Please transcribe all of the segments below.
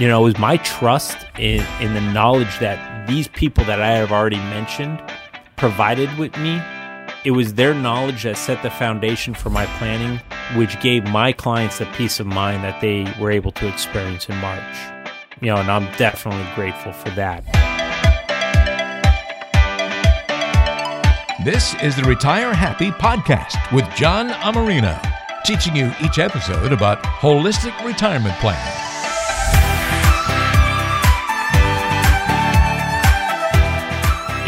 you know, it was my trust in, in the knowledge that these people that I have already mentioned provided with me. It was their knowledge that set the foundation for my planning, which gave my clients the peace of mind that they were able to experience in March. You know, and I'm definitely grateful for that. This is the Retire Happy podcast with John Amarino, teaching you each episode about holistic retirement planning.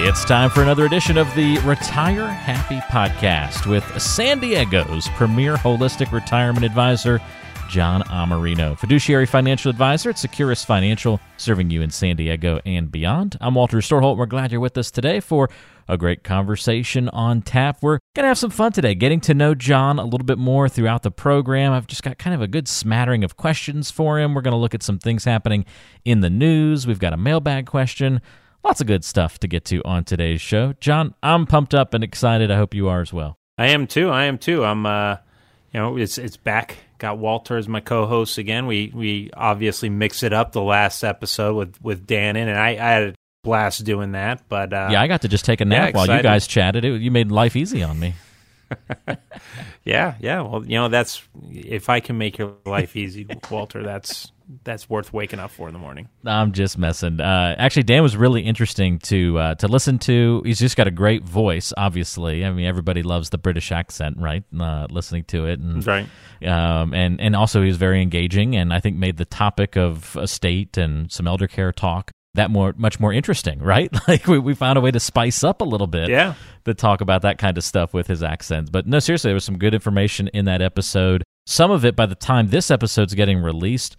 It's time for another edition of the Retire Happy podcast with San Diego's premier holistic retirement advisor, John Amarino, fiduciary financial advisor at Securus Financial, serving you in San Diego and beyond. I'm Walter Storholt. We're glad you're with us today for a great conversation on tap. We're going to have some fun today, getting to know John a little bit more throughout the program. I've just got kind of a good smattering of questions for him. We're going to look at some things happening in the news. We've got a mailbag question Lots of good stuff to get to on today's show. John, I'm pumped up and excited. I hope you are as well. I am too. I am too. I'm uh you know, it's it's back. Got Walter as my co-host again. We we obviously mix it up the last episode with with Dan in and I, I had a blast doing that, but uh Yeah, I got to just take a nap yeah, while you guys chatted. It, you made life easy on me. yeah, yeah. Well, you know, that's if I can make your life easy, Walter, that's that's worth waking up for in the morning. I'm just messing. Uh, actually, Dan was really interesting to uh, to listen to. He's just got a great voice. Obviously, I mean, everybody loves the British accent, right? Uh, listening to it, and right. Um, and and also he was very engaging, and I think made the topic of estate and some elder care talk that more much more interesting, right? Like we, we found a way to spice up a little bit, yeah, to talk about that kind of stuff with his accents. But no, seriously, there was some good information in that episode. Some of it, by the time this episode's getting released,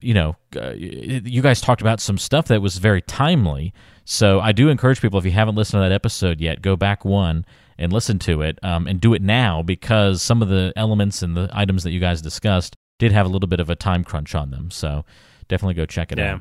you know, uh, you guys talked about some stuff that was very timely. So I do encourage people if you haven't listened to that episode yet, go back one and listen to it, um, and do it now because some of the elements and the items that you guys discussed did have a little bit of a time crunch on them. So definitely go check it yeah. out.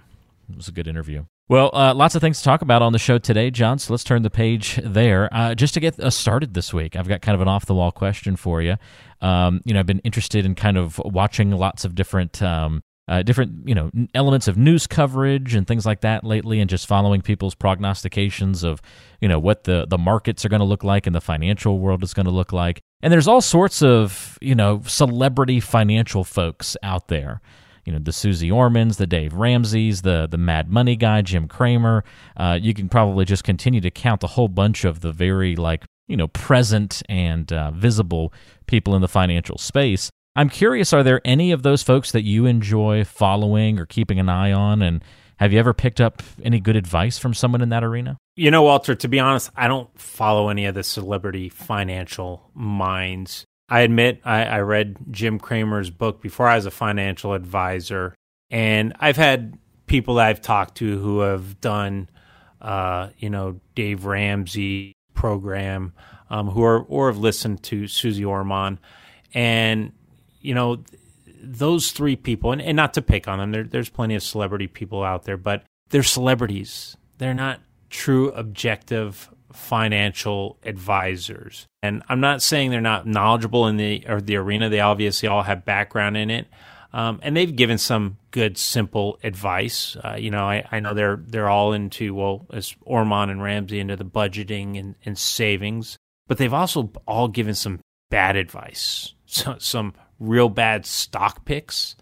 It was a good interview. Well, uh, lots of things to talk about on the show today, John. So let's turn the page there. Uh, just to get us started this week, I've got kind of an off the wall question for you. Um, you know, I've been interested in kind of watching lots of different um, uh, different you know elements of news coverage and things like that lately, and just following people's prognostications of you know what the the markets are going to look like and the financial world is going to look like. And there's all sorts of you know celebrity financial folks out there. You know the Suze Ormans, the Dave Ramseys, the the Mad Money guy, Jim Cramer. Uh, you can probably just continue to count a whole bunch of the very like you know present and uh, visible people in the financial space I'm curious, are there any of those folks that you enjoy following or keeping an eye on? And have you ever picked up any good advice from someone in that arena? You know, Walter, to be honest, I don't follow any of the celebrity financial minds. I admit I, I read Jim Cramer's book before I was a financial advisor, and I've had people that I've talked to who have done, uh, you know, Dave Ramsey program, um, who are or have listened to Suze Orman, and you know, those three people, and, and not to pick on them, there, there's plenty of celebrity people out there, but they're celebrities. They're not true objective financial advisors. And I'm not saying they're not knowledgeable in the or the arena. They obviously all have background in it. Um, and they've given some good, simple advice. Uh, you know, I, I, know they're they're all into well, as Orman and Ramsey into the budgeting and, and savings, but they've also all given some bad advice, so, some real bad stock picks.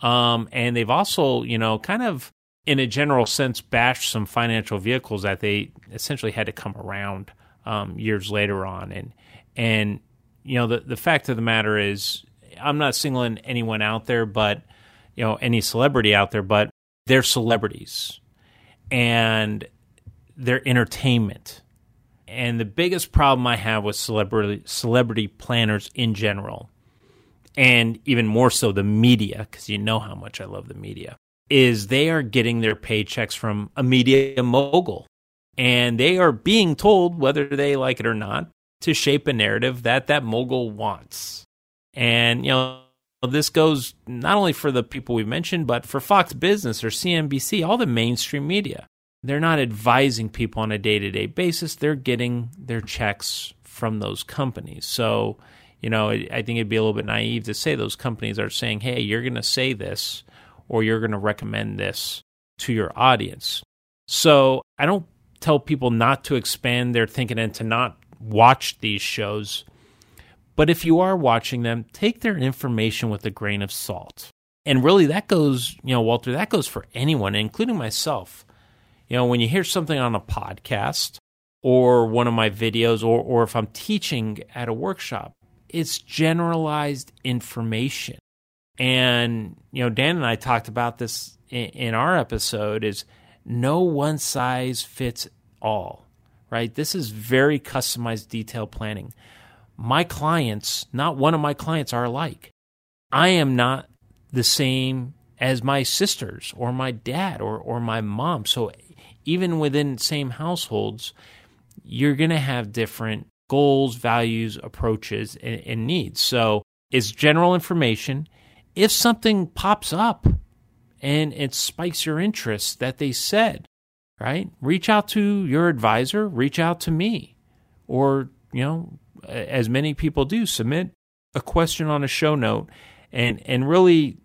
Um, and they've also, you know, kind of in a general sense, bashed some financial vehicles that they essentially had to come around um, years later on. And, and, you know, the, the fact of the matter is, I'm not singling anyone out there, but, you know, any celebrity out there, but they're celebrities and they're entertainment. And the biggest problem I have with celebrity celebrity planners in general and even more so the media, because you know how much I love the media, is they are getting their paychecks from a media mogul. And they are being told, whether they like it or not, to shape a narrative that that mogul wants. And, you know, this goes not only for the people we mentioned, but for Fox Business or CNBC, all the mainstream media. They're not advising people on a day to day basis, they're getting their checks from those companies. So, you know, I think it'd be a little bit naive to say those companies are saying, hey, you're going to say this or you're going to recommend this to your audience. So I don't tell people not to expand their thinking and to not watch these shows. But if you are watching them, take their information with a grain of salt. And really, that goes, you know, Walter, that goes for anyone, including myself. You know, when you hear something on a podcast or one of my videos, or, or if I'm teaching at a workshop, it's generalized information. And, you know, Dan and I talked about this in, in our episode is no one size fits all, right? This is very customized detail planning. My clients, not one of my clients are alike. I am not the same as my sisters or my dad or, or my mom. So even within same households, you're going to have different goals, values, approaches, and, and needs. So it's general information. If something pops up and it spikes your interest that they said, right? Reach out to your advisor, reach out to me, or, you know, as many people do, submit a question on a show note and, and really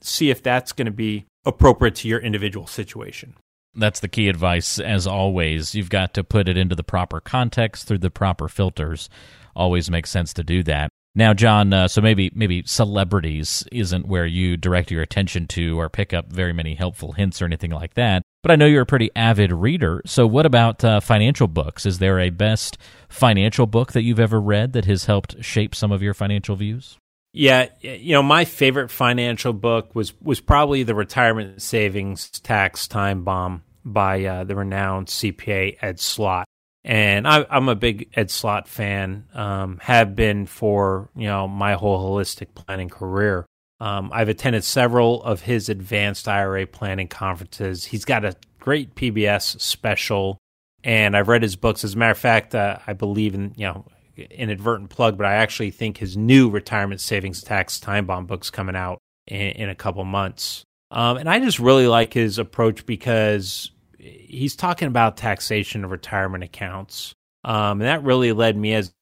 see if that's going to be appropriate to your individual situation. That's the key advice, as always. You've got to put it into the proper context through the proper filters. Always makes sense to do that. Now, John, uh, so maybe maybe celebrities isn't where you direct your attention to or pick up very many helpful hints or anything like that. But I know you're a pretty avid reader. So, what about uh, financial books? Is there a best financial book that you've ever read that has helped shape some of your financial views? Yeah, you know, my favorite financial book was was probably the Retirement Savings Tax Time Bomb by uh, the renowned CPA Ed Slott. and I, am a big Ed Slott fan. Um, have been for you know my whole holistic planning career. Um, I've attended several of his advanced IRA planning conferences. He's got a great PBS special, and I've read his books. As a matter of fact, uh, I believe in you know inadvertent plug, but I actually think his new retirement savings tax time bomb book's coming out in, in a couple months. Um, and I just really like his approach because he's talking about taxation of retirement accounts. Um, and that really led me as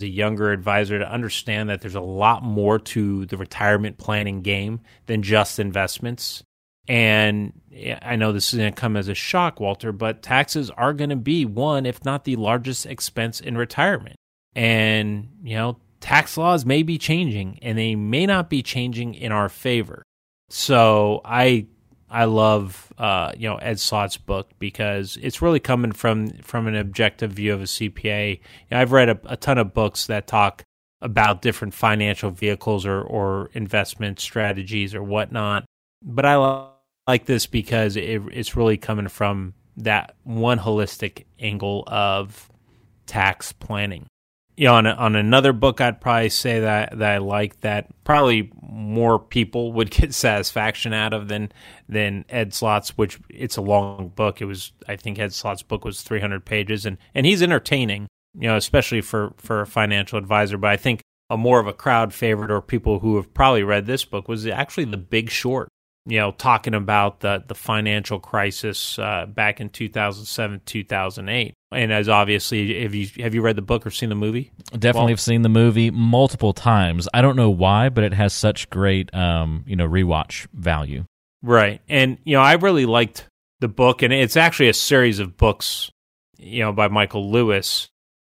a younger advisor to understand that there's a lot more to the retirement planning game than just investments. And I know this is going to come as a shock, Walter, but taxes are going to be one, if not the largest expense in retirement. And, you know, tax laws may be changing and they may not be changing in our favor. So I I love uh, you know Ed Slott's book because it's really coming from from an objective view of a CPA. You know, I've read a, a, ton of books that talk about different financial vehicles or or investment strategies or whatnot, but I like this because it, it's really coming from that one holistic angle of tax planning you know, on, on another book, I'd probably say that that I like that probably more people would get satisfaction out of than than Ed Slott's, which it's a long book. It was, I think, Ed Slott's book was 300 pages, and and he's entertaining, you know, especially for for a financial advisor. But I think a more of a crowd favorite or people who have probably read this book was actually The Big Short you know, talking about the the financial crisis uh, back in 2007, 2008. And as obviously, have you have you read the book or seen the movie? Definitely well, have seen the movie multiple times. I don't know why, but it has such great, um, you know, rewatch value. Right, and you know, I really liked the book, and it's actually a series of books, you know, by Michael Lewis,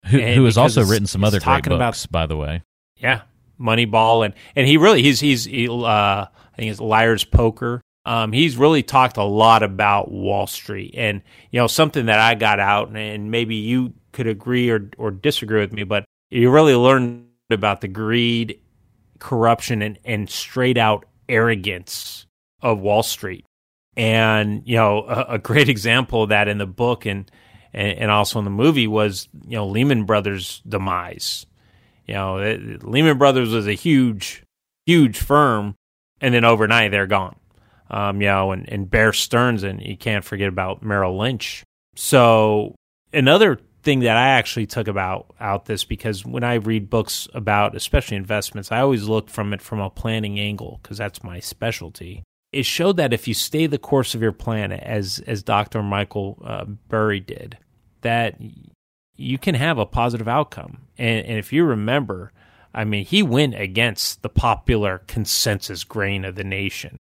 who, who has also written some other great books, about, by the way. Yeah, Moneyball, and and he really he's he's he, uh, think it's Liar's Poker. Um, he's really talked a lot about Wall Street, and you know something that I got out, and maybe you could agree or or disagree with me, but you really learned about the greed, corruption, and and straight out arrogance of Wall Street. And you know a, a great example of that in the book and, and and also in the movie was you know Lehman Brothers' demise. You know, it, Lehman Brothers was a huge, huge firm and then overnight they're gone. Um, you know, and, and Bear Stearns, and you can't forget about Merrill Lynch. So another thing that I actually took about out this because when I read books about especially investments, I always look from it from a planning angle because that's my specialty. It showed that if you stay the course of your plan, as as Dr. Michael uh, Burry did, that you can have a positive outcome. And, and if you remember, I mean, he went against the popular consensus grain of the nation.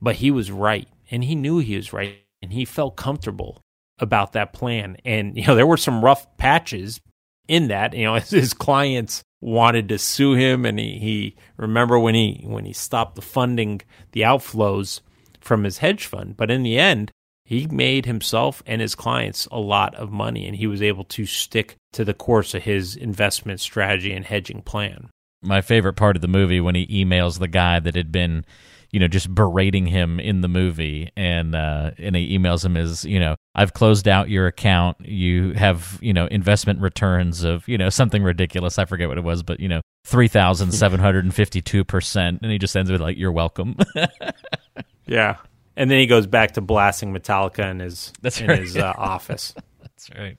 but he was right and he knew he was right and he felt comfortable about that plan. And, you know, there were some rough patches in that, you know, his clients wanted to sue him and he, he remember when he when he stopped the funding the outflows from his hedge fund but in the end he made himself and his clients a lot of money and he was able to stick to the course of his investment strategy and hedging plan my favorite part of the movie when he emails the guy that had been you know, just berating him in the movie, and uh, and he emails him as you know, I've closed out your account. You have you know investment returns of you know something ridiculous. I forget what it was, but you know three thousand seven hundred and fifty two percent, and he just ends with like, "You're welcome." yeah, and then he goes back to blasting Metallica in his that's in right. his uh, office. that's right.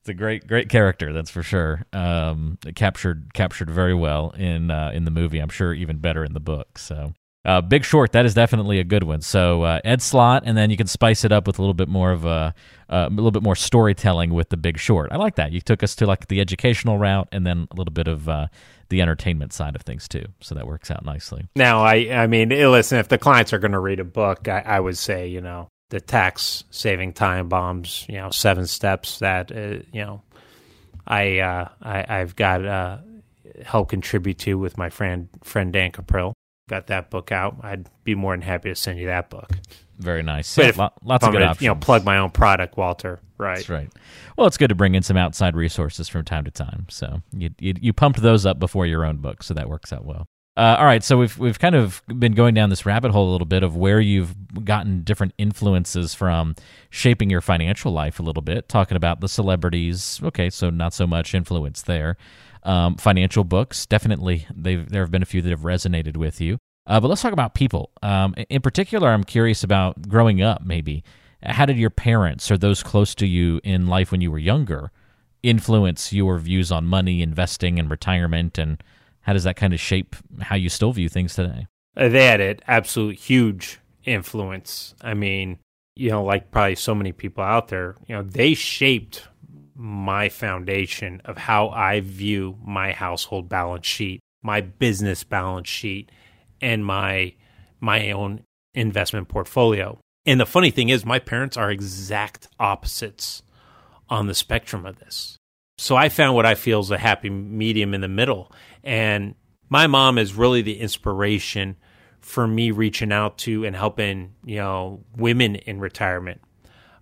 It's a great, great character. That's for sure. Um, captured, captured very well in uh, in the movie. I'm sure even better in the book. So uh, Big Short, that is definitely a good one. So uh, Ed Slott, and then you can spice it up with a little bit more of a, uh, a little bit more storytelling with the Big Short. I like that. You took us to like the educational route, and then a little bit of uh, the entertainment side of things too. So that works out nicely. Now, I, I mean, eh, listen, if the clients are going to read a book, I, I, would say, you know, the tax saving time bombs, you know, seven steps that, uh, you know, I, uh, I I've got uh, help contribute to with my friend friend Dan Caprill got that book out, I'd be more than happy to send you that book. Very nice. But if, lots of good gonna, options. You know, plug my own product, Walter. Right. That's right. Well, it's good to bring in some outside resources from time to time. So you you, you pumped those up before your own book, so that works out well. Uh, all right, so we've we've kind of been going down this rabbit hole a little bit of where you've gotten different influences from shaping your financial life a little bit. Talking about the celebrities, okay, so not so much influence there. Um, financial books, definitely. They've there have been a few that have resonated with you. Uh, but let's talk about people. Um, in particular, I'm curious about growing up, maybe. How did your parents or those close to you in life when you were younger influence your views on money, investing, and retirement? And how does that kind of shape how you still view things today? Uh, they had an absolute huge influence. I mean, you know, like probably so many people out there, you know, they shaped my foundation of how I view my household balance sheet, my business balance sheet, and my my own investment portfolio. And the funny thing is my parents are exact opposites on the spectrum of this. So I found what I feel is a happy medium in the middle. And my mom is really the inspiration for me reaching out to and helping, you know, women in retirement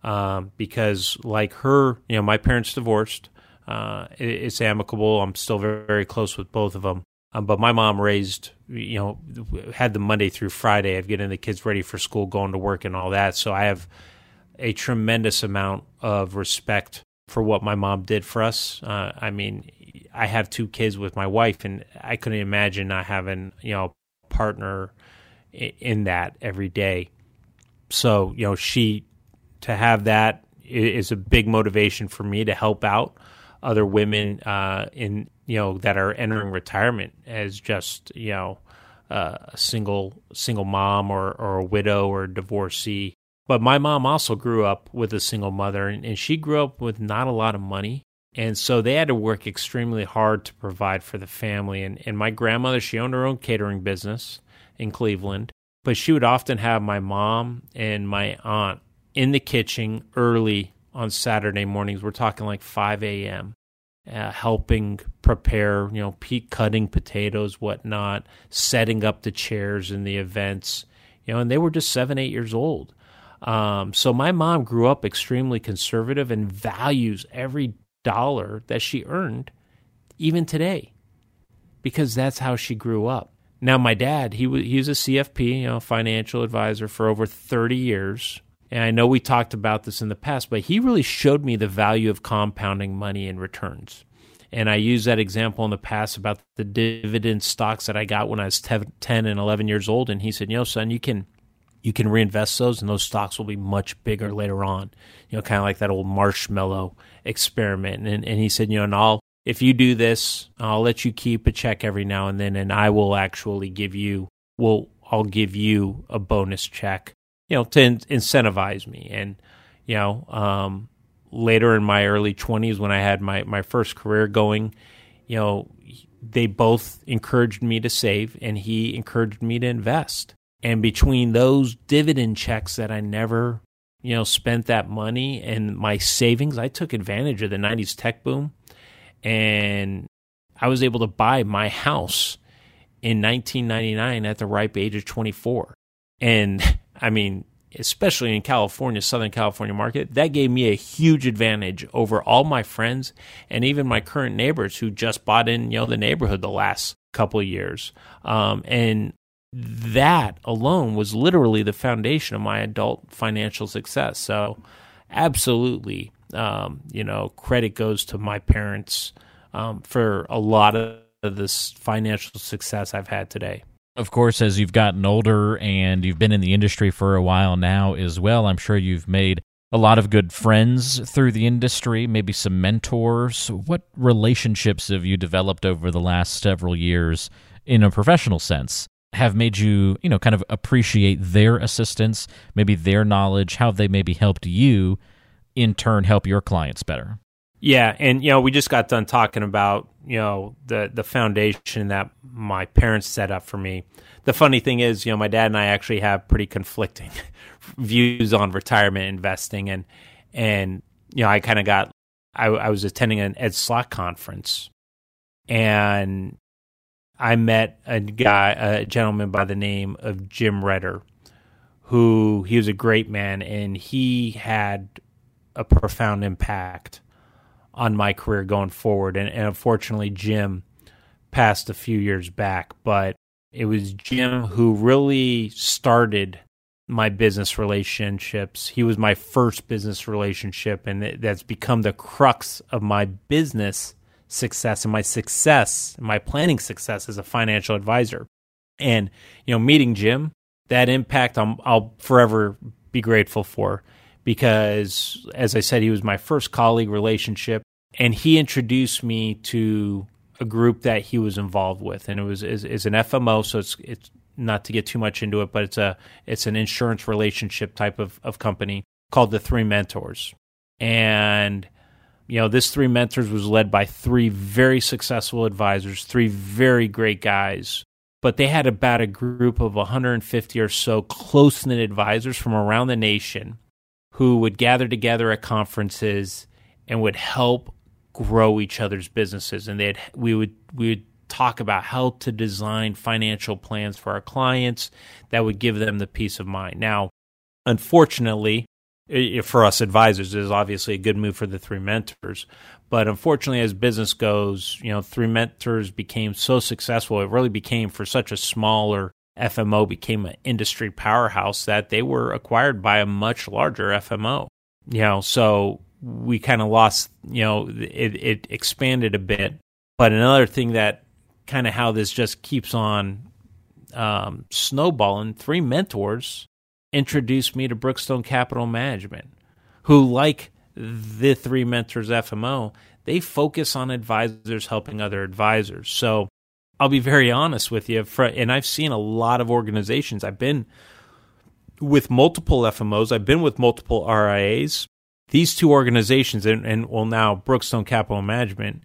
um, because like her, you know, my parents divorced. Uh, it, it's amicable. I'm still very, very close with both of them. Um, but my mom raised, you know, had the Monday through Friday of getting the kids ready for school, going to work, and all that. So I have a tremendous amount of respect for what my mom did for us. Uh, I mean, I have two kids with my wife, and I couldn't imagine not having, you know, a partner in that every day. So, you know, she to have that is a big motivation for me to help out other women uh, in you know that are entering retirement as just you know uh, a single single mom or or a widow or a divorcee. But my mom also grew up with a single mother, and, and she grew up with not a lot of money. And so they had to work extremely hard to provide for the family. And, and my grandmother, she owned her own catering business in Cleveland, but she would often have my mom and my aunt in the kitchen early on Saturday mornings. We're talking like 5 a.m. Uh, helping prepare, you know, peak cutting potatoes, whatnot, setting up the chairs in the events, you know, and they were just seven, eight years old. Um, so my mom grew up extremely conservative and values every dollar that she earned, even today, because that's how she grew up. Now, my dad, he was he was a CFP, you know, financial advisor for over 30 years. And I know we talked about this in the past, but he really showed me the value of compounding money and returns. And I used that example in the past about the dividend stocks that I got when I was 10 and 11 years old. And he said, you know, son, you can you can reinvest those and those stocks will be much bigger later on. You know, kind of like that old marshmallow experiment. And, and he said, you know, and I'll, if you do this, I'll let you keep a check every now and then, and I will actually give you, well, I'll give you a bonus check you know, to in- incentivize me. And, you know, um, later in my early 20s when I had my, my first career going, you know, they both encouraged me to save and he encouraged me to invest. And between those dividend checks that I never, you know, spent that money and my savings, I took advantage of the 90s tech boom and I was able to buy my house in 1999 at the ripe age of 24. And I mean, especially in California, Southern California market, that gave me a huge advantage over all my friends and even my current neighbors who just bought in, you know, the neighborhood the last couple of years. Um, and that alone was literally the foundation of my adult financial success. So, absolutely, um, you know, credit goes to my parents um, for a lot of this financial success I've had today. Of course, as you've gotten older and you've been in the industry for a while now as well, I'm sure you've made a lot of good friends through the industry, maybe some mentors. What relationships have you developed over the last several years in a professional sense? Have made you, you know, kind of appreciate their assistance, maybe their knowledge, how they maybe helped you in turn help your clients better? Yeah, and you know, we just got done talking about you know the the foundation that my parents set up for me. The funny thing is, you know, my dad and I actually have pretty conflicting views on retirement investing, and and you know, I kind of got I, I was attending an Ed Slott conference, and I met a guy, a gentleman by the name of Jim Redder, who he was a great man, and he had a profound impact on my career going forward. And, and unfortunately, Jim passed a few years back, but it was Jim who really started my business relationships. He was my first business relationship, and that's become the crux of my business success and my success, my planning success as a financial advisor. And, you know, meeting Jim, that impact I'm, I'll forever be grateful for because, as I said, he was my first colleague relationship, and he introduced me to a group that he was involved with, and it was is, is an FMO, so it's it's not to get too much into it, but it's a it's an insurance relationship type of, of company called the Three Mentors, and you know this Three Mentors was led by three very successful advisors, three very great guys but they had about a group of 150 or so close knit advisors from around the nation who would gather together at conferences and would help grow each other's businesses and they'd we would we would talk about how to design financial plans for our clients that would give them the peace of mind. Now, unfortunately, for us advisors, it is obviously a good move for the three mentors. But unfortunately, as business goes, you know, three mentors became so successful. It really became for such a smaller FMO became an industry powerhouse that they were acquired by a much larger FMO. You know, so we kind of lost, you know, it, it expanded a bit. But another thing that kind of how this just keeps on um, snowballing, three mentors introduced me to Brookstone Capital Management, who, like the three mentors FMO, they focus on advisors helping other advisors. So I'll be very honest with you, and I've seen a lot of organizations. I've been with multiple FMOs, I've been with multiple RIAs. These two organizations, and, and well, now Brookstone Capital Management,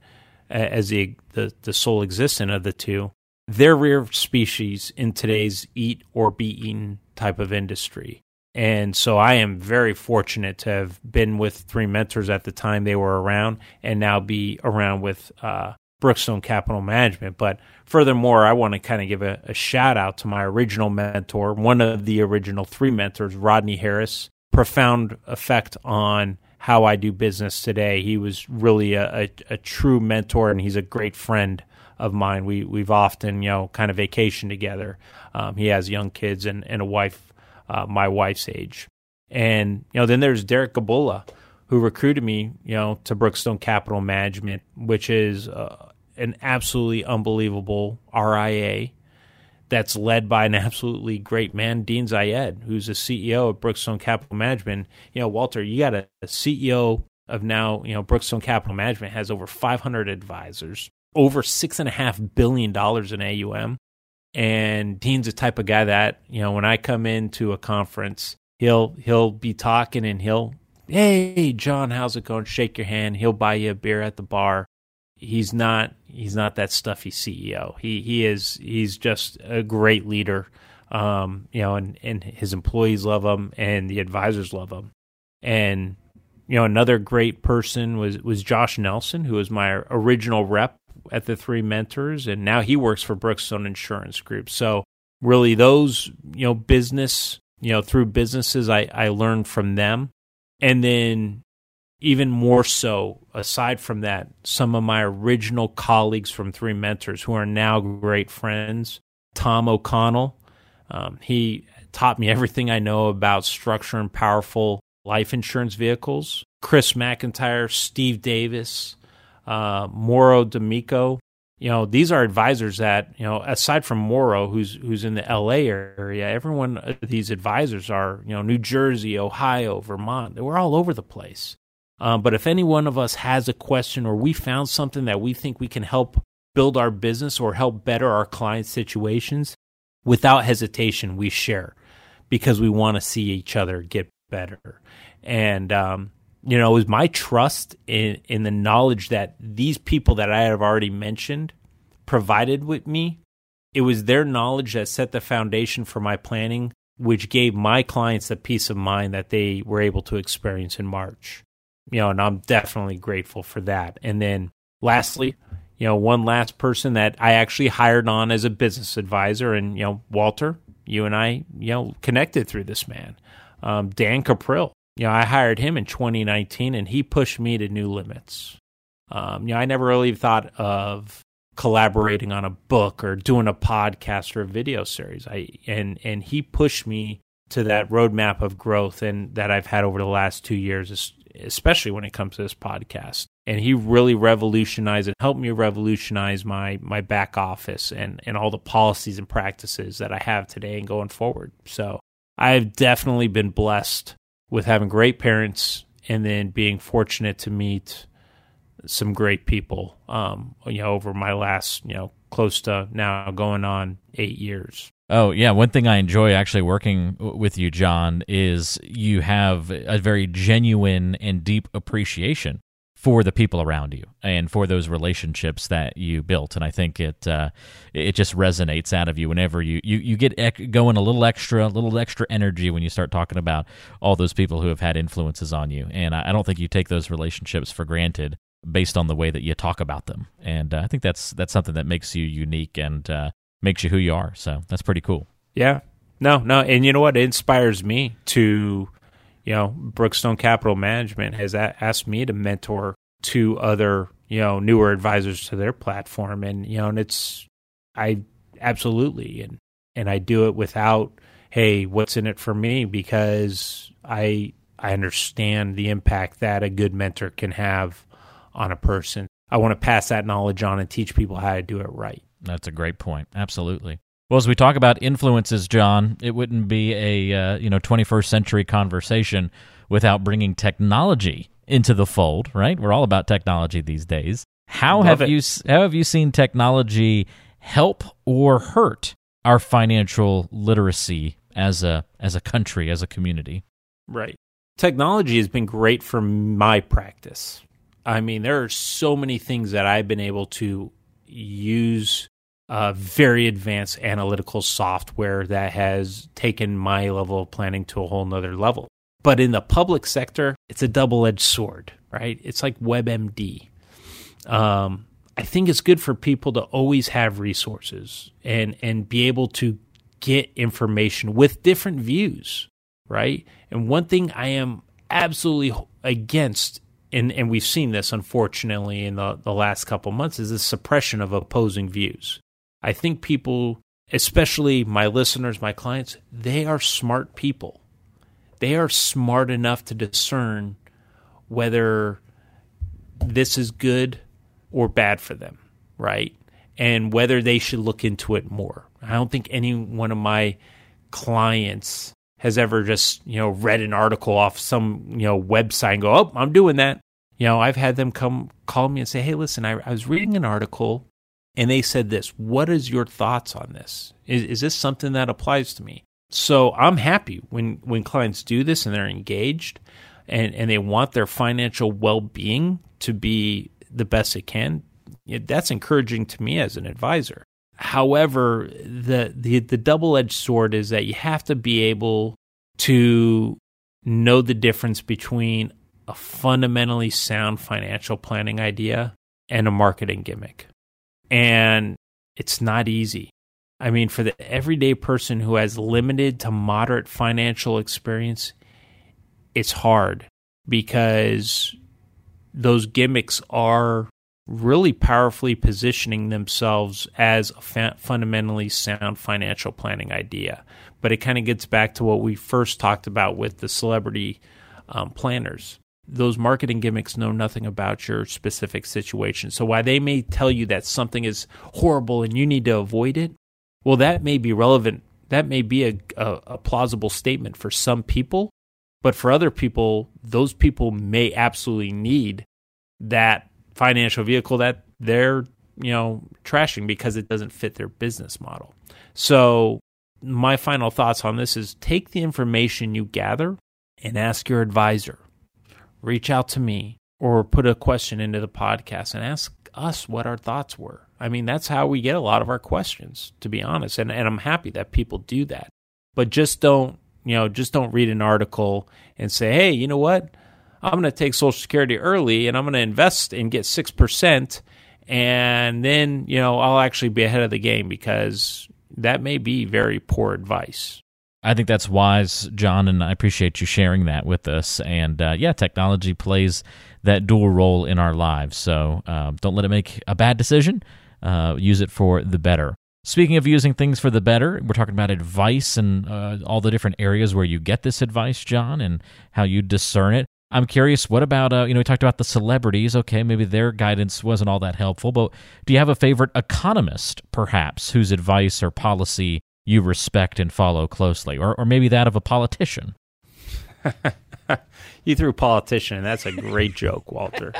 as the, the, the sole existent of the two, they're rare species in today's eat or be eaten type of industry. And so I am very fortunate to have been with three mentors at the time they were around and now be around with uh, Brookstone Capital Management. But furthermore, I want to kind of give a, a, shout out to my original mentor, one of the original three mentors, Rodney Harris. Profound effect on how I do business today. He was really a, a, a true mentor, and he's a great friend of mine. We we've often you know kind of vacation together. Um, he has young kids and, and a wife, uh, my wife's age, and you know then there's Derek Gabula, who recruited me you know to Brookstone Capital Management, which is uh, an absolutely unbelievable RIA that's led by an absolutely great man, Dean Zayed, who's the CEO of Brookstone Capital Management. You know, Walter, you got a, a CEO of now, you know, Brookstone Capital Management has over 500 advisors, over six and a half billion dollars in AUM. And Dean's the type of guy that, you know, when I come into a conference, he'll he'll be talking and he'll, hey John, how's it going? Shake your hand. He'll buy you a beer at the bar he's not he's not that stuffy CEO. He he is he's just a great leader Um, you know, and, and his employees love him and the advisors love him. And, you know, another great person was, was Josh Nelson, who was my original rep at the three mentors. And now he works for Brookstone Insurance Group. So really those, you know, business, you know, through businesses, I, I learned from them. And then even more so, aside from that, some of my original colleagues from Three Mentors who are now great friends. Tom O'Connell, um, he taught me everything I know about structure and powerful life insurance vehicles. Chris McIntyre, Steve Davis, uh, Mauro D'Amico. You know, these are advisors that you know. Aside from Mauro, who's who's in the L.A. area, everyone these advisors are you know New Jersey, Ohio, Vermont. We're all over the place. Um, but if any one of us has a question or we found something that we think we can help build our business or help better our client situations, without hesitation, we share because we want to see each other get better. And, um, you know, it was my trust in, in the knowledge that these people that I have already mentioned provided with me. It was their knowledge that set the foundation for my planning, which gave my clients the peace of mind that they were able to experience in March you know, and I'm definitely grateful for that. And then lastly, you know, one last person that I actually hired on as a business advisor, and you know, Walter, you and I, you know, connected through this man, um, Dan Caprill. You know, I hired him in 2019, and he pushed me to new limits. Um, you know, I never really thought of collaborating on a book or doing a podcast or a video series. I and and he pushed me to that roadmap of growth and that I've had over the last two years, especially when it comes to this podcast. And he really revolutionized and helped me revolutionize my my back office and and all the policies and practices that I have today and going forward. So I've definitely been blessed with having great parents and then being fortunate to meet some great people um, you know over my last you know close to now going on eight years Oh yeah, one thing I enjoy actually working with you, John, is you have a very genuine and deep appreciation for the people around you and for those relationships that you built, and I think it uh, it just resonates out of you whenever you you you get ec- going a little extra, a little extra energy when you start talking about all those people who have had influences on you, and I, I don't think you take those relationships for granted based on the way that you talk about them, and uh, I think that's that's something that makes you unique and uh, makes you who you are. So that's pretty cool. Yeah. No, no. And you know what? It inspires me to, you know, Brookstone Capital Management has asked me to mentor two other, you know, newer advisors to their platform. And, you know, and it's, I absolutely, and, and I do it without, hey, what's in it for me? Because I, I understand the impact that a good mentor can have on a person. I want to pass that knowledge on and teach people how to do it right. That's a great point. Absolutely. Well, as we talk about influences, John, it wouldn't be a uh, you know 21st century conversation without bringing technology into the fold, right? We're all about technology these days. How Love have it. you how have you seen technology help or hurt our financial literacy as a as a country, as a community? Right. Technology has been great for my practice. I mean, there are so many things that I've been able to use uh, very advanced analytical software that has taken my level of planning to a whole nother level. But in the public sector, it's a double edged sword, right? It's like WebMD. Um, I think it's good for people to always have resources and and be able to get information with different views, right? And one thing I am absolutely against and, and we've seen this unfortunately in the, the last couple months is the suppression of opposing views. I think people, especially my listeners, my clients, they are smart people. They are smart enough to discern whether this is good or bad for them, right? And whether they should look into it more. I don't think any one of my clients has ever just you know read an article off some you know website and go, "Oh, I'm doing that." You know, I've had them come call me and say, "Hey, listen, I, I was reading an article, and they said this. What is your thoughts on this? Is, is this something that applies to me?" So I'm happy when when clients do this and they're engaged, and and they want their financial well being to be the best it can. That's encouraging to me as an advisor. However, the the, the double edged sword is that you have to be able to know the difference between a fundamentally sound financial planning idea and a marketing gimmick. And it's not easy. I mean, for the everyday person who has limited to moderate financial experience, it's hard because those gimmicks are really powerfully positioning themselves as a fa- fundamentally sound financial planning idea. But it kind of gets back to what we first talked about with the celebrity um, planners. Those marketing gimmicks know nothing about your specific situation. So while they may tell you that something is horrible and you need to avoid it, well, that may be relevant. That may be a, a, a plausible statement for some people, but for other people, those people may absolutely need that financial vehicle that they're, you know, trashing because it doesn't fit their business model. So, my final thoughts on this is take the information you gather and ask your advisor. Reach out to me or put a question into the podcast and ask us what our thoughts were. I mean, that's how we get a lot of our questions, to be honest. And, and I'm happy that people do that. But just don't, you know, just don't read an article and say, hey, you know what? I'm going to take Social Security early and I'm going to invest and get 6%. And then, you know, I'll actually be ahead of the game because that may be very poor advice. I think that's wise, John, and I appreciate you sharing that with us. And uh, yeah, technology plays that dual role in our lives. So uh, don't let it make a bad decision. Uh, use it for the better. Speaking of using things for the better, we're talking about advice and uh, all the different areas where you get this advice, John, and how you discern it. I'm curious, what about, uh, you know, we talked about the celebrities. Okay, maybe their guidance wasn't all that helpful, but do you have a favorite economist, perhaps, whose advice or policy you respect and follow closely? Or, or maybe that of a politician? you threw politician, and that's a great joke, Walter.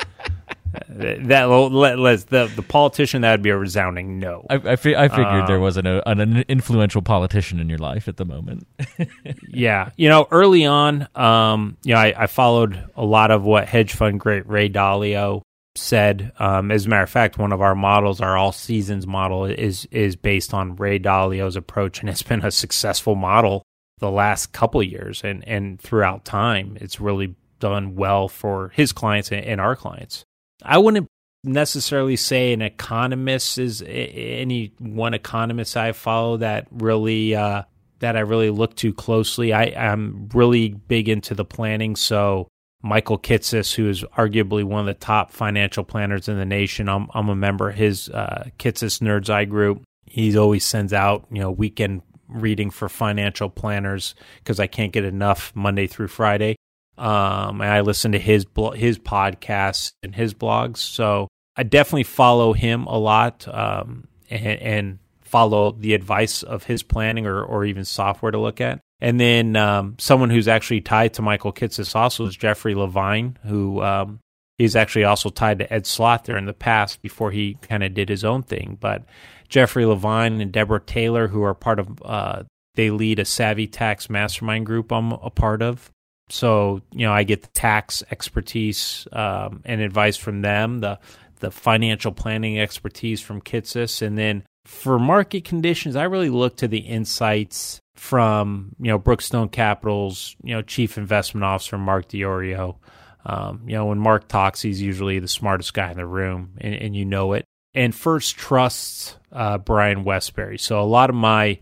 that let, let, the the politician that would be a resounding no. I, I, fi- I figured um, there wasn't a, an influential politician in your life at the moment. yeah, you know, early on, um, you know, I, I, followed a lot of what hedge fund great Ray Dalio said. Um, as a matter of fact, one of our models, our all seasons model, is is based on Ray Dalio's approach, and it's been a successful model the last couple years and and throughout time. It's really done well for his clients and, our clients. I wouldn't necessarily say an economist is any one economist I follow that really uh, that I really look to closely. I, I, am really big into the planning, so Michael Kitces, who is arguably one of the top financial planners in the nation, I'm, I'm a member of his uh, Kitces Nerd's Eye group. He always sends out you know weekend reading for financial planners because I can't get enough Monday through Friday. Um, and I listen to his his podcasts and his blogs. So I definitely follow him a lot um, and, and, follow the advice of his planning or, or even software to look at. And then um, someone who's actually tied to Michael Kitces also is Jeffrey Levine, who um, he's actually also tied to Ed Slother in the past before he kind of did his own thing. But Jeffrey Levine and Deborah Taylor, who are part of, uh, they lead a Savvy Tax Mastermind group I'm a part of so you know I get the tax expertise um, and advice from them, the the financial planning expertise from Kitces, and then for market conditions, I really look to the insights from you know Brookstone Capital's you know chief investment officer Mark Diorio. Um, you know when Mark talks, he's usually the smartest guy in the room, and, and you know it. And First Trust uh, Brian Wesbury. So a lot of my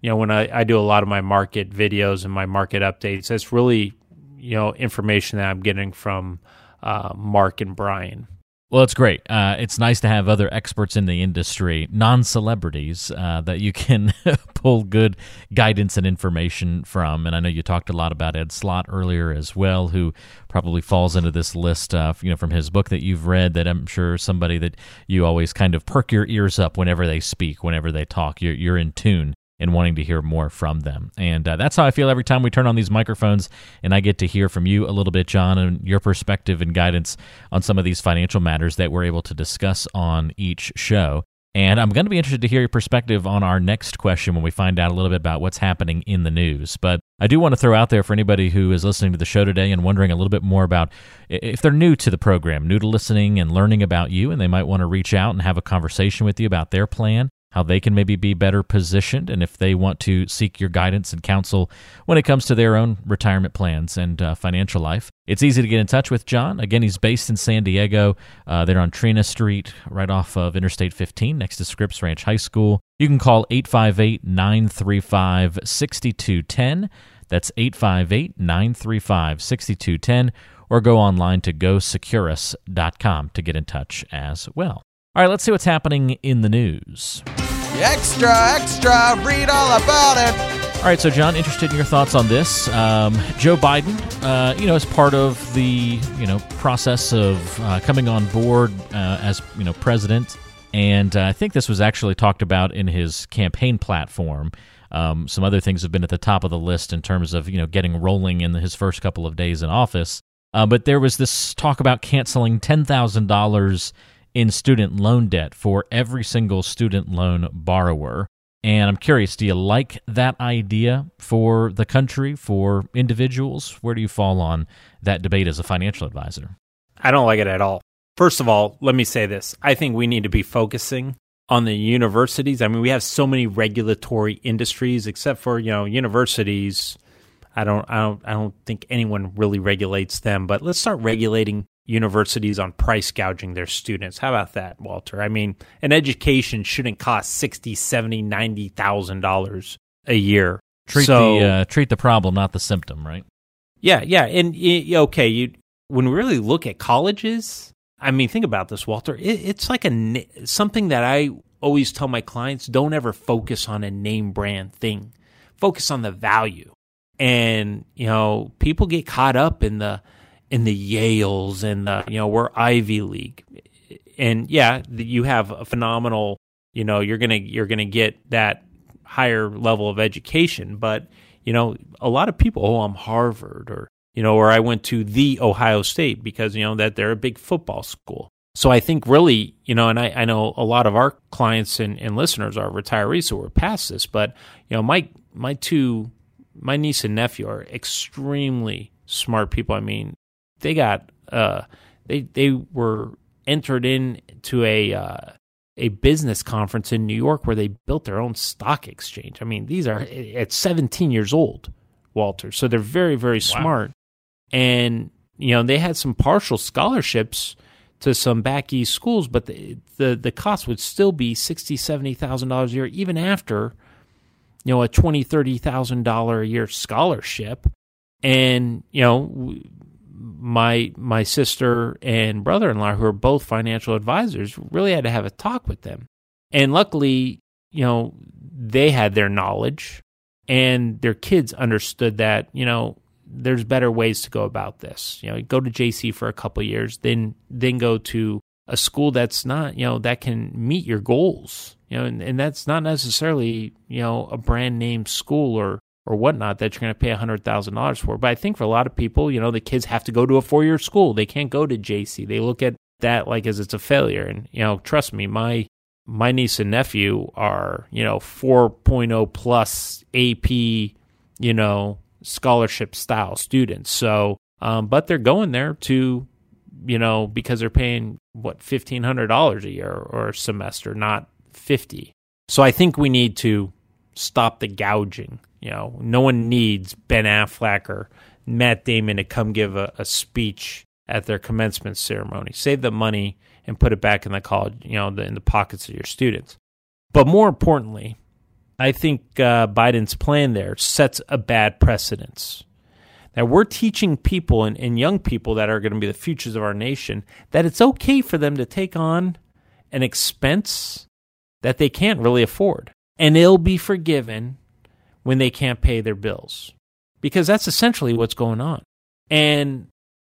you know, when I, I do a lot of my market videos and my market updates, that's really you know information that I'm getting from uh, Mark and Brian. Well, it's great. Uh, it's nice to have other experts in the industry, non celebrities, uh, that you can pull good guidance and information from. And I know you talked a lot about Ed Slott earlier as well, who probably falls into this list, uh, you know, from his book that you've read. That I'm sure somebody that you always kind of perk your ears up whenever they speak, whenever they talk. You're you're in tune and wanting to hear more from them. And uh, that's how I feel every time we turn on these microphones and I get to hear from you a little bit, John, and your perspective and guidance on some of these financial matters that we're able to discuss on each show. And I'm going to be interested to hear your perspective on our next question when we find out a little bit about what's happening in the news. But I do want to throw out there for anybody who is listening to the show today and wondering a little bit more about if they're new to the program, new to listening and learning about you, and they might want to reach out and have a conversation with you about their plan how they can maybe be better positioned, and if they want to seek your guidance and counsel when it comes to their own retirement plans and uh, financial life. It's easy to get in touch with John. Again, he's based in San Diego. Uh, they're on Treena Street, right off of Interstate 15, next to Scripps Ranch High School. You can call 858 935 6210. That's 858 935 6210 or go online to gosecurus.com to get in touch as well. All right, let's see what's happening in the news. Extra, extra, read all about it. All right, so John, interested in your thoughts on this. Um, Joe Biden, uh, you know, as part of the you know process of uh, coming on board uh, as you know president, and uh, I think this was actually talked about in his campaign platform. Um, some other things have been at the top of the list in terms of you know getting rolling in his first couple of days in office. Uh, but there was this talk about canceling ten thousand dollars in student loan debt for every single student loan borrower. And I'm curious, do you like that idea for the country, for individuals? Where do you fall on that debate as a financial advisor? I don't like it at all. First of all, let me say this. I think we need to be focusing on the universities. I mean, we have so many regulatory industries except for, you know, universities. I don't I don't I don't think anyone really regulates them, but let's start regulating universities on price gouging their students. How about that, Walter? I mean, an education shouldn't cost sixty, seventy, ninety thousand dollars a year. Treat so, the uh, treat the problem, not the symptom, right? Yeah, yeah, and okay, you when we really look at colleges, I mean, think about this, Walter. It, it's like a something that I always tell my clients: don't ever focus on a name brand thing. Focus on the value. And you know, people get caught up in the in the Yales and the you know we're Ivy League, and yeah, you have a phenomenal. You know, you're gonna you're gonna get that higher level of education, but you know, a lot of people, oh, I'm Harvard or you know, or I went to the Ohio State because you know that they're a big football school. So I think really, you know, and I, I know a lot of our clients and, and listeners are retirees, so we're past this. But you know, my my two, my niece and nephew are extremely smart people. I mean, they got uh, they they were entered into a uh, a business conference in New York where they built their own stock exchange. I mean, these are at 17 years old, Walter. So they're very very smart, wow. and you know they had some partial scholarships to some back east schools, but the the, the cost would still be sixty seventy thousand dollars a year, even after you know a twenty thirty thousand dollar a year scholarship. And you know my my sister and brother-in-law who are both financial advisors really had to have a talk with them. And luckily you know they had their knowledge and their kids understood that you know there's better ways to go about this. You know go to JC for a couple years then then go to a school that's not you know that can meet your goals. You know and, and that's not necessarily you know a brand name school or or whatnot that you're going to pay $100,000 for. But I think for a lot of people, you know, the kids have to go to a four year school. They can't go to JC. They look at that like as it's a failure. And, you know, trust me, my my niece and nephew are, you know, 4.0 plus AP, you know, scholarship style students. So, um, but they're going there to, you know, because they're paying what fifteen hundred dollars a year or a semester, not fifty. So I think we need to stop the gouging you know, no one needs Ben Affleck or Matt Damon to come give a, a speech at their commencement ceremony. Save the money and put it back in the college, you know, the, in the pockets of your students. But more importantly, I think uh, Biden's plan there sets a bad precedence. Now, we're teaching people and, and young people that are going to be the futures of our nation that it's okay for them to take on an expense that they can't really afford. And it'll be forgiven when they can't pay their bills. Because that's essentially what's going on. And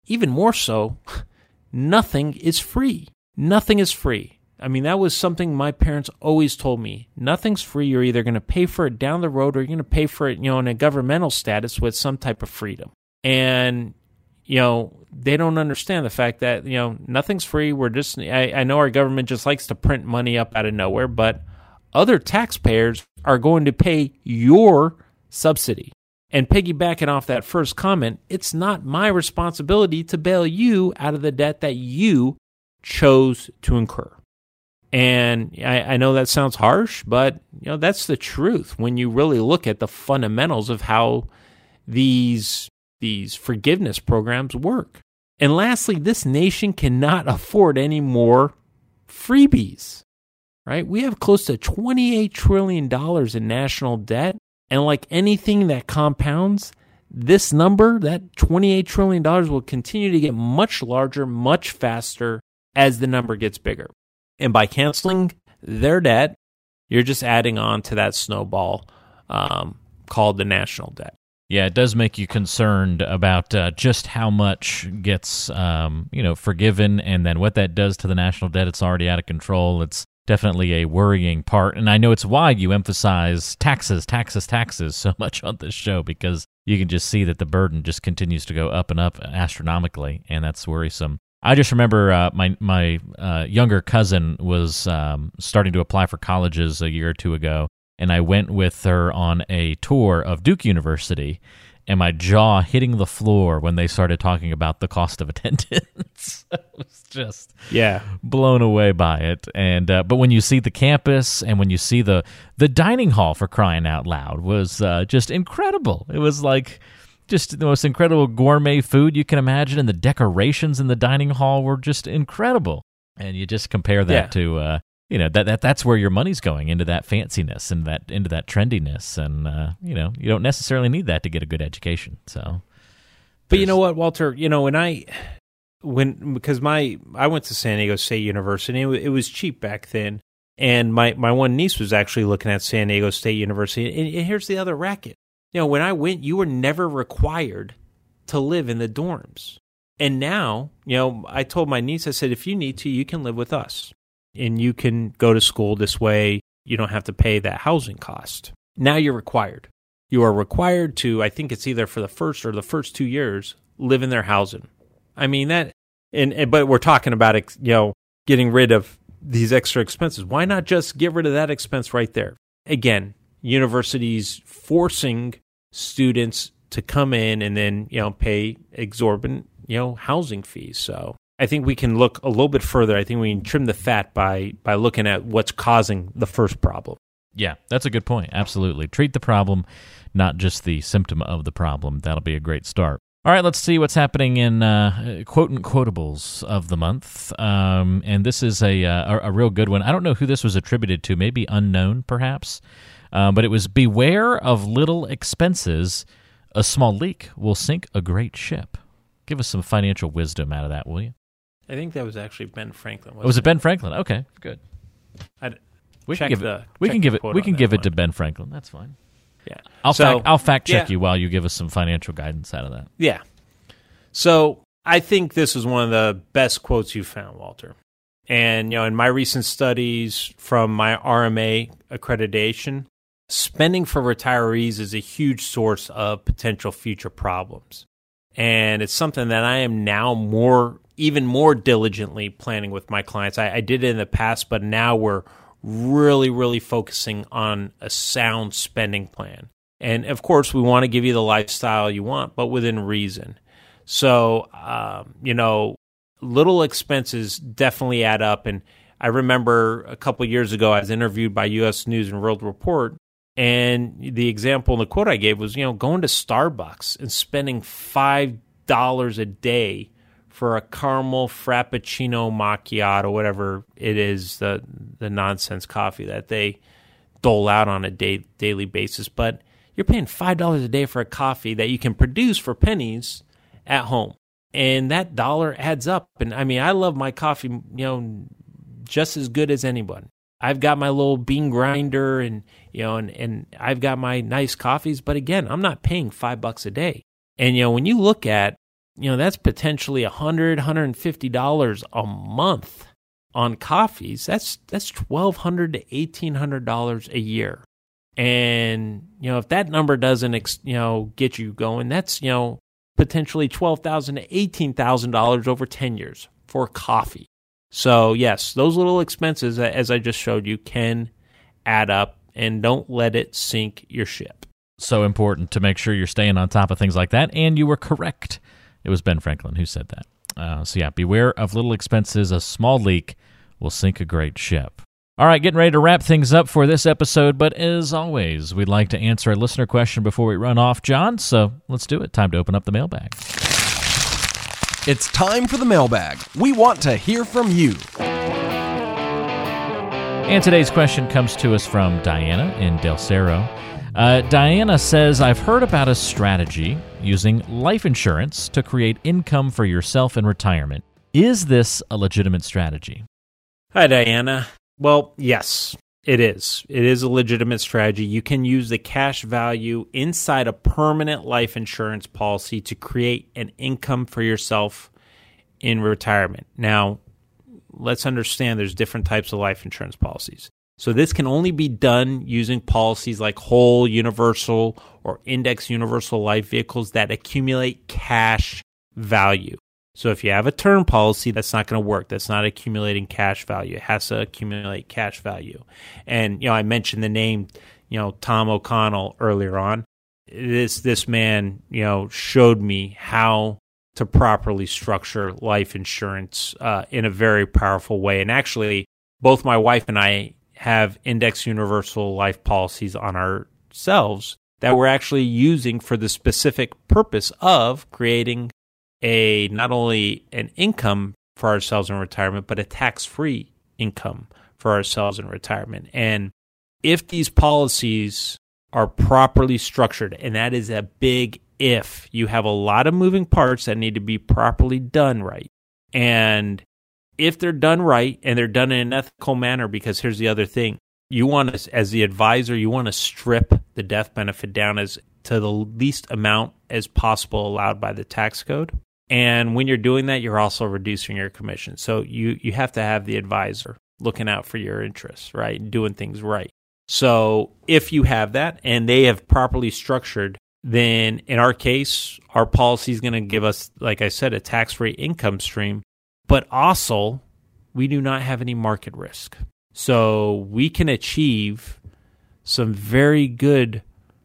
even more so, nothing is free. Nothing is free. I mean, that was something my parents always told me. Nothing's free. You're either going to pay for it down the road or you're going to pay for it, you know, in a governmental status with some type of freedom. And, you know, they don't understand the fact that, you know, nothing's free. We're just, I, I know our government just likes to print money up out of nowhere, but other taxpayers are going to pay your subsidy. And piggybacking off that first comment, it's not my responsibility to bail you out of the debt that you chose to incur. And I, I know that sounds harsh, but you know that's the truth when you really look at the fundamentals of how these these forgiveness programs work. And lastly, this nation cannot afford any more freebies. Right? We have close to 28 trillion dollars in national debt, and like anything that compounds, this number, that 28 trillion dollars will continue to get much larger, much faster as the number gets bigger. And by canceling their debt, you're just adding on to that snowball um, called the national debt. Yeah, it does make you concerned about uh, just how much gets, um, you know, forgiven, and then what that does to the national debt. It's already out of control. It's definitely a worrying part, and I know it's why you emphasize taxes, taxes, taxes so much on this show because you can just see that the burden just continues to go up and up astronomically, and that's worrisome. I just remember uh, my my uh, younger cousin was um, starting to apply for colleges a year or two ago, and I went with her on a tour of Duke University, and my jaw hitting the floor when they started talking about the cost of attendance. I was just yeah blown away by it. And uh, but when you see the campus and when you see the the dining hall for crying out loud was uh, just incredible. It was like just the most incredible gourmet food you can imagine, and the decorations in the dining hall were just incredible. And you just compare that Yeah. to uh, you know that, that that's where your money's going into that fanciness and that into that trendiness, and uh, you know you don't necessarily need that to get a good education. So, But you know what, Walter? You know when I when because my I went to San Diego State University. It, wa- it was cheap back then, and my my one niece was actually looking at San Diego State University. And, and here's the other racket. You know, when I went, you were never required to live in the dorms. And now, you know, I told my niece, I said, if you need to, you can live with us, and you can go to school this way. You don't have to pay that housing cost. Now you're required. You are required to i think it's either for the first or the first two years live in their housing. I mean that and, and but we're talking about you know getting rid of these extra expenses. Why not just get rid of that expense right there? Again universities forcing students to come in and then you know pay exorbitant you know housing fees. So i think we can look a little bit further i think we can trim the fat by by looking at what's causing the first problem Yeah, that's a good point. Absolutely. Treat the problem, not just the symptom of the problem. That'll be a great start. All right, let's see what's happening in uh, quote and quotables of the month. Um, and this is a, uh, a a real good one. I don't know who this was attributed to, maybe unknown, perhaps. Um, but it was Beware of little expenses. A small leak will sink a great ship. Give us some financial wisdom out of that, will you? I think that was actually ben franklin Oh, was it Ben Franklin? Okay, good. I, We can give the- it. We can give it. We can give it to. Ben Franklin. That's fine. yeah I'll So, fact, I'll fact check yeah. you while you give us some financial guidance out of that. Yeah. So I think this is one of the best quotes you found, Walter. And you know, in my recent studies from my RMA accreditation, spending for retirees is a huge source of potential future problems. And it's something that I am now more, even more diligently planning with my clients. I, I did it in the past, but now we're really, really focusing on a sound spending plan. And of course, we want to give you the lifestyle you want, but within reason. So, um, you know, little expenses definitely add up. And I remember a couple years ago, I was interviewed by U.S. News and World Report, and the example and the quote I gave was, you know, going to Starbucks and spending five dollars a day for a caramel frappuccino macchiato, whatever it is, the the nonsense coffee that they dole out on a day, daily basis. But you're paying five dollars a day for a coffee that you can produce for pennies at home, and that dollar adds up. And I mean, I love my coffee, you know, just as good as anyone. I've got my little bean grinder, and you know, and and I've got my nice coffees. But again, I'm not paying five bucks a day. And you know, when you look at, you know, that's potentially a hundred, hundred and fifty dollars a month on coffees. That's that's twelve hundred to eighteen hundred dollars a year. And you know, if that number doesn't, ex- you know, get you going, that's you know potentially twelve thousand to eighteen thousand dollars over ten years for coffee. So yes, those little expenses, as I just showed you, can add up, and don't let it sink your ship. So important to make sure you're staying on top of things like that. And you were correct. It was Ben Franklin who said that. Uh, so yeah, beware of little expenses. A small leak will sink a great ship. All right, getting ready to wrap things up for this episode, but as always, we'd like to answer a listener question before we run off, John. So let's do it. Time to open up the mailbag. It's time for the mailbag. We want to hear from you. And today's question comes to us from Diana in Del Cerro. Uh, Diana says, I've heard about a strategy using life insurance to create income for yourself in retirement. Is this a legitimate strategy? Hi, Diana. Well, yes, it is. It is a legitimate strategy. You can use the cash value inside a permanent life insurance policy to create an income for yourself in retirement. Now, let's understand there's different types of life insurance policies. So this can only be done using policies like whole universal or index universal life vehicles that accumulate cash value. So if you have a term policy, that's not going to work. That's not accumulating cash value. It has to accumulate cash value. And you know, I mentioned the name, you know, Tom O'Connell earlier on. This this man, you know, showed me how to properly structure life insurance uh, in a very powerful way. And actually, both my wife and I have index universal life policies on ourselves that we're actually using for the specific purpose of creating a not only an income for ourselves in retirement, but a tax free income for ourselves in retirement. And if these policies are properly structured, and that is a big if, you have a lot of moving parts that need to be properly done right. And if they're done right and they're done in an ethical manner, because here's the other thing you want to, as the advisor, you want to strip the death benefit down as to the least amount as possible allowed by the tax code. And when you're doing that, you're also reducing your commission. So you, you have to have the advisor looking out for your interests, right? Doing things right. So if you have that and they have properly structured, then in our case, our policy is going to give us, like I said, a tax free income stream. But also, we do not have any market risk. So we can achieve some very good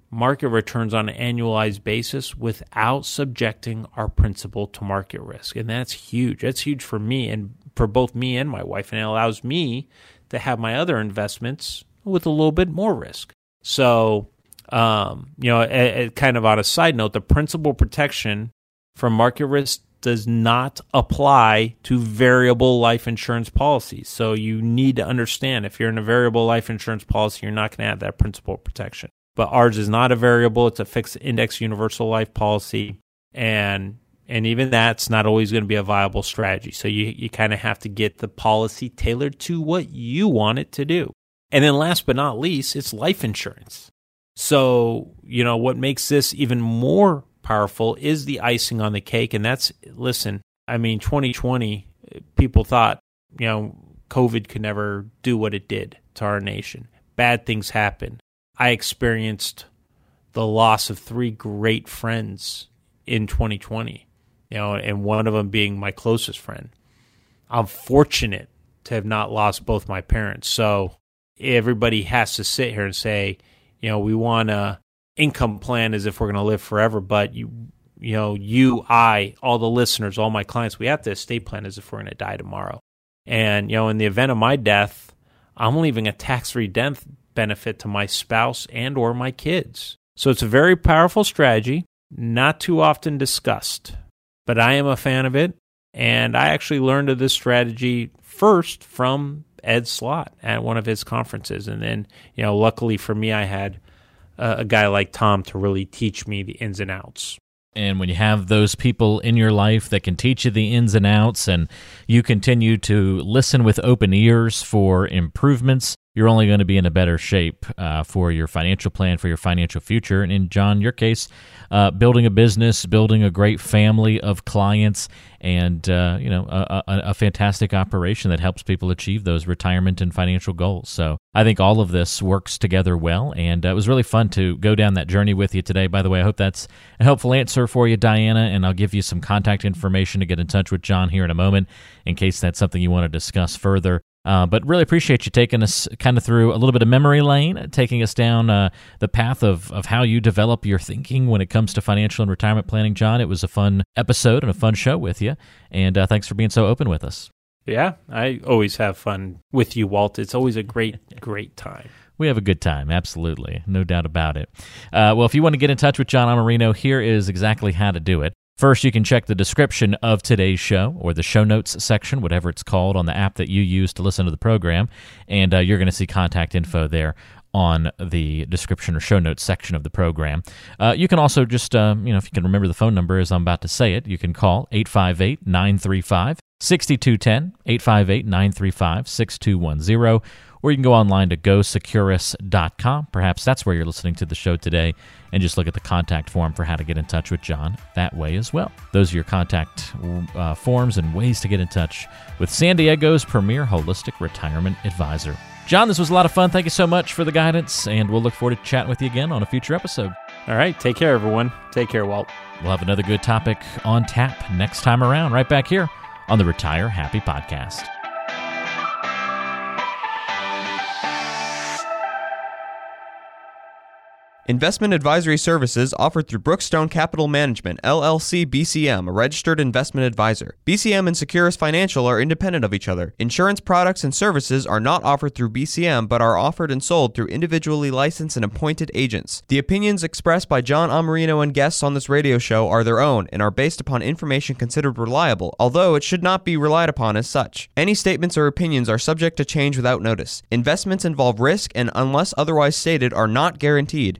market returns on an annualized basis without subjecting our principal to market risk. And that's huge. That's huge for me and for both me and my wife. And it allows me to have my other investments with a little bit more risk. So, um, you know, a, a kind of on a side note, the principal protection from market risk does not apply to variable life insurance policies. So you need to understand if you're in a variable life insurance policy, you're not going to have that principal protection but ours is not a variable. It's a fixed index universal life policy. And and even that's not always going to be a viable strategy. So you, you kind of have to get the policy tailored to what you want it to do. And then last but not least, it's life insurance. So, you know, what makes this even more powerful is the icing on the cake. And that's, listen, I mean, 2020, people thought, you know, COVID could never do what it did to our nation. Bad things happen. I experienced the loss of three great friends in 2020, you know, and one of them being my closest friend. I'm fortunate to have not lost both my parents. So everybody has to sit here and say, you know, we want a income plan as if we're going to live forever, but you you know, you, I, all the listeners, all my clients, we have to estate plan as if we're going to die tomorrow. And, you know, in the event of my death, I'm leaving a tax free death benefit to my spouse and or my kids. So it's a very powerful strategy, not too often discussed, but I am a fan of it. And I actually learned of this strategy first from Ed Slott at one of his conferences. And then, you know, luckily for me, I had a, a guy like Tom to really teach me the ins and outs. And when you have those people in your life that can teach you the ins and outs, and you continue to listen with open ears for improvements, you're only going to be in a better shape uh, for your financial plan, for your financial future. And in John, your case, uh, building a business, building a great family of clients, and uh, you know a, a, a, fantastic operation that helps people achieve those retirement and financial goals. So I think all of this works together well, and uh, it was really fun to go down that journey with you today. By the way, I hope that's a helpful answer for you, Diana, and I'll give you some contact information to get in touch with John here in a moment in case that's something you want to discuss further. Uh, but really appreciate you taking us kind of through a little bit of memory lane, taking us down uh, the path of, of how you develop your thinking when it comes to financial and retirement planning, John. It was a fun episode and a fun show with you. And uh, thanks for being so open with us. Yeah, I always have fun with you, Walt. It's always a great, great time. We have a good time, absolutely. No doubt about it. Uh, well, if you want to get in touch with John Amarino, here is exactly how to do it. First, you can check the description of today's show or the show notes section, whatever it's called, on the app that you use to listen to the program. And uh, you're going to see contact info there on the description or show notes section of the program. Uh, you can also just, uh, you know, if you can remember the phone number as I'm about to say it, you can call 858 935 6210, 858 935 6210 or you can go online to gosecurus.com. Perhaps that's where you're listening to the show today and just look at the contact form for how to get in touch with John that way as well. Those are your contact uh, forms and ways to get in touch with San Diego's premier holistic retirement advisor. John, this was a lot of fun. Thank you so much for the guidance, and we'll look forward to chatting with you again on a future episode. All right. Take care, everyone. Take care, Walt. We'll have another good topic on tap next time around, right back here on the Retire Happy Podcast. Investment advisory services offered through Brookstone Capital Management, LLC BCM, a registered investment advisor. BCM and Securus Financial are independent of each other. Insurance products and services are not offered through BCM but are offered and sold through individually licensed and appointed agents. The opinions expressed by John Amarino and guests on this radio show are their own and are based upon information considered reliable, although it should not be relied upon as such. Any statements or opinions are subject to change without notice. Investments involve risk and, unless otherwise stated, are not guaranteed.